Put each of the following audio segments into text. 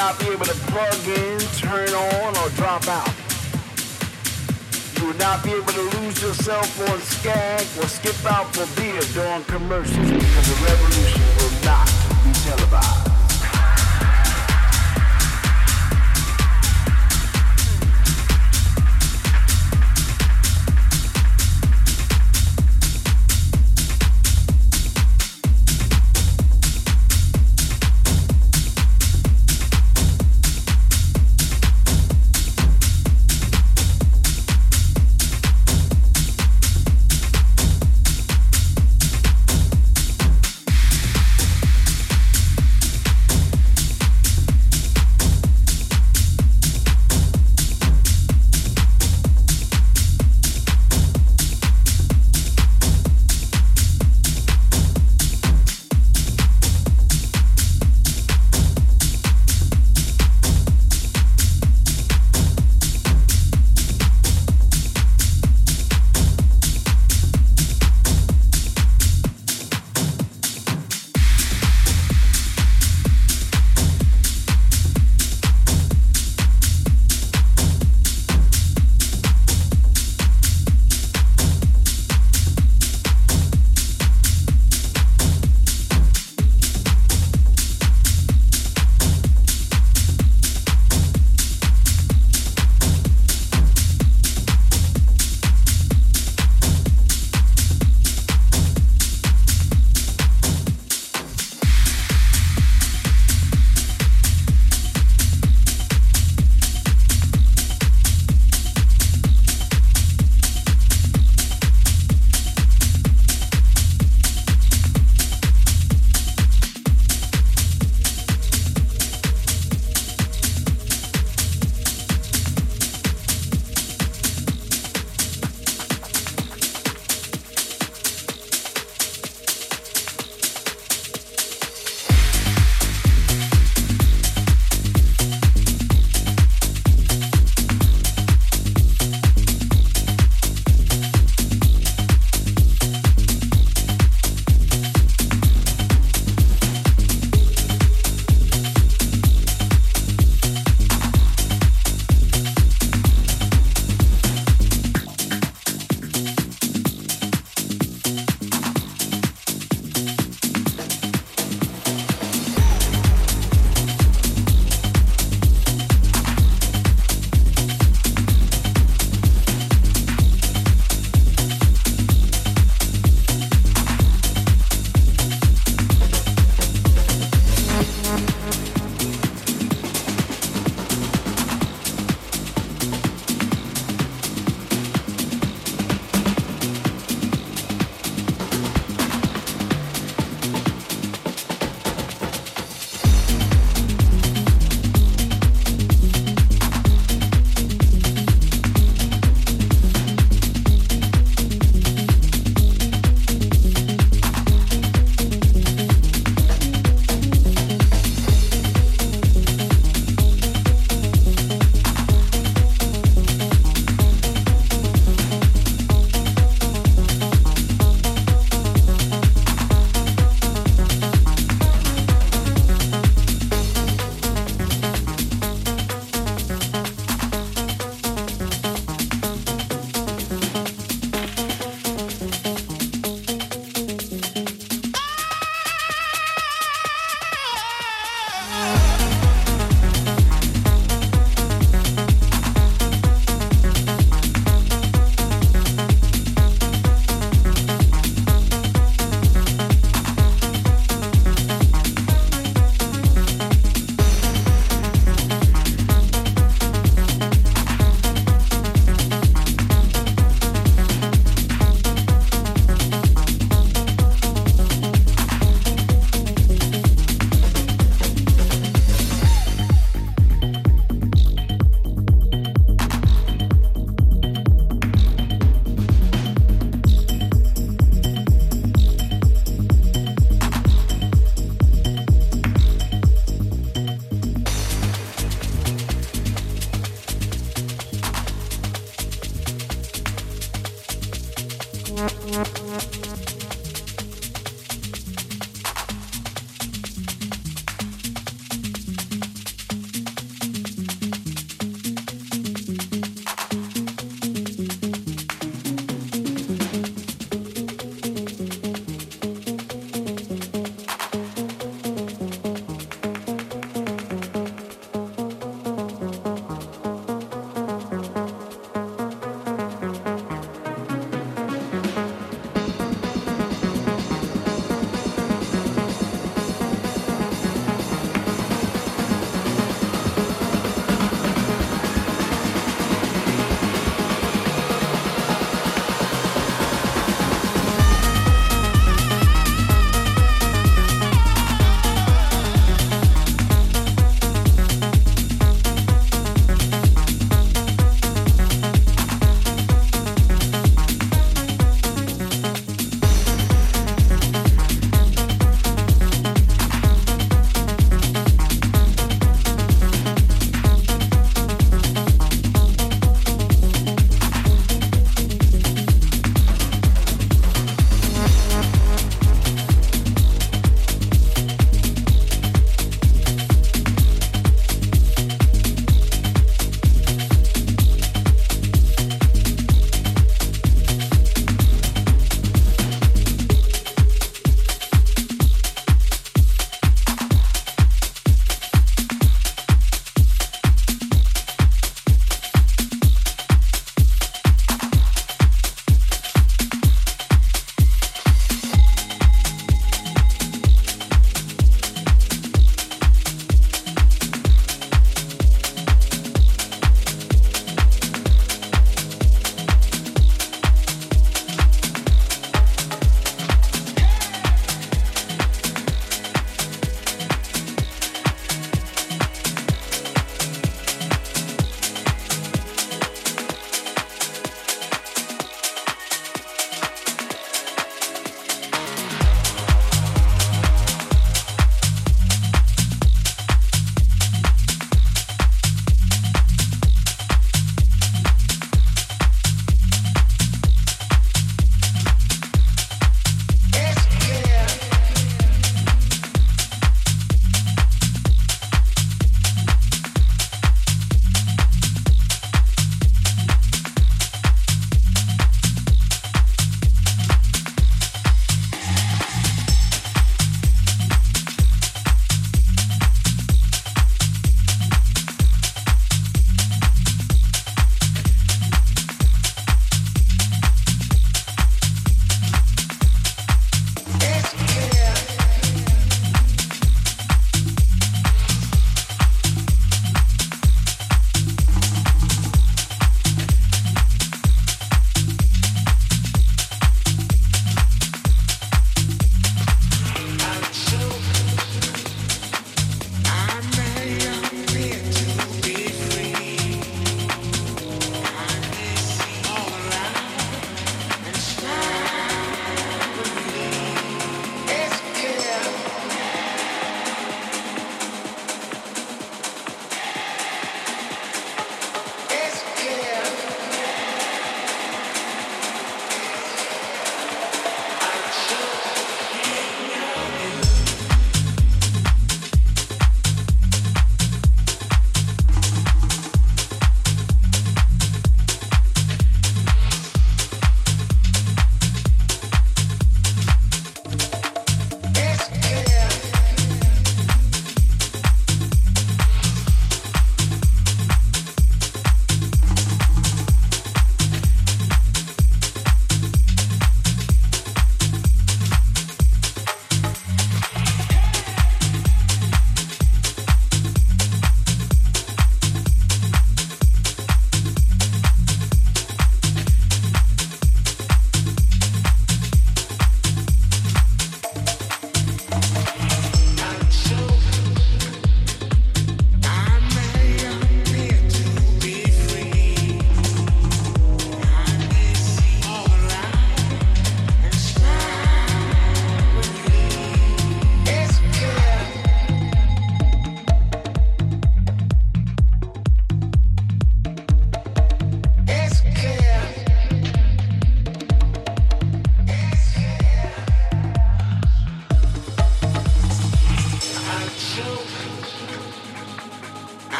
not be able to plug in, turn on, or drop out. You will not be able to lose yourself on Skag or skip out for beer during commercials because the revolution will not be televised.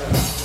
Yeah.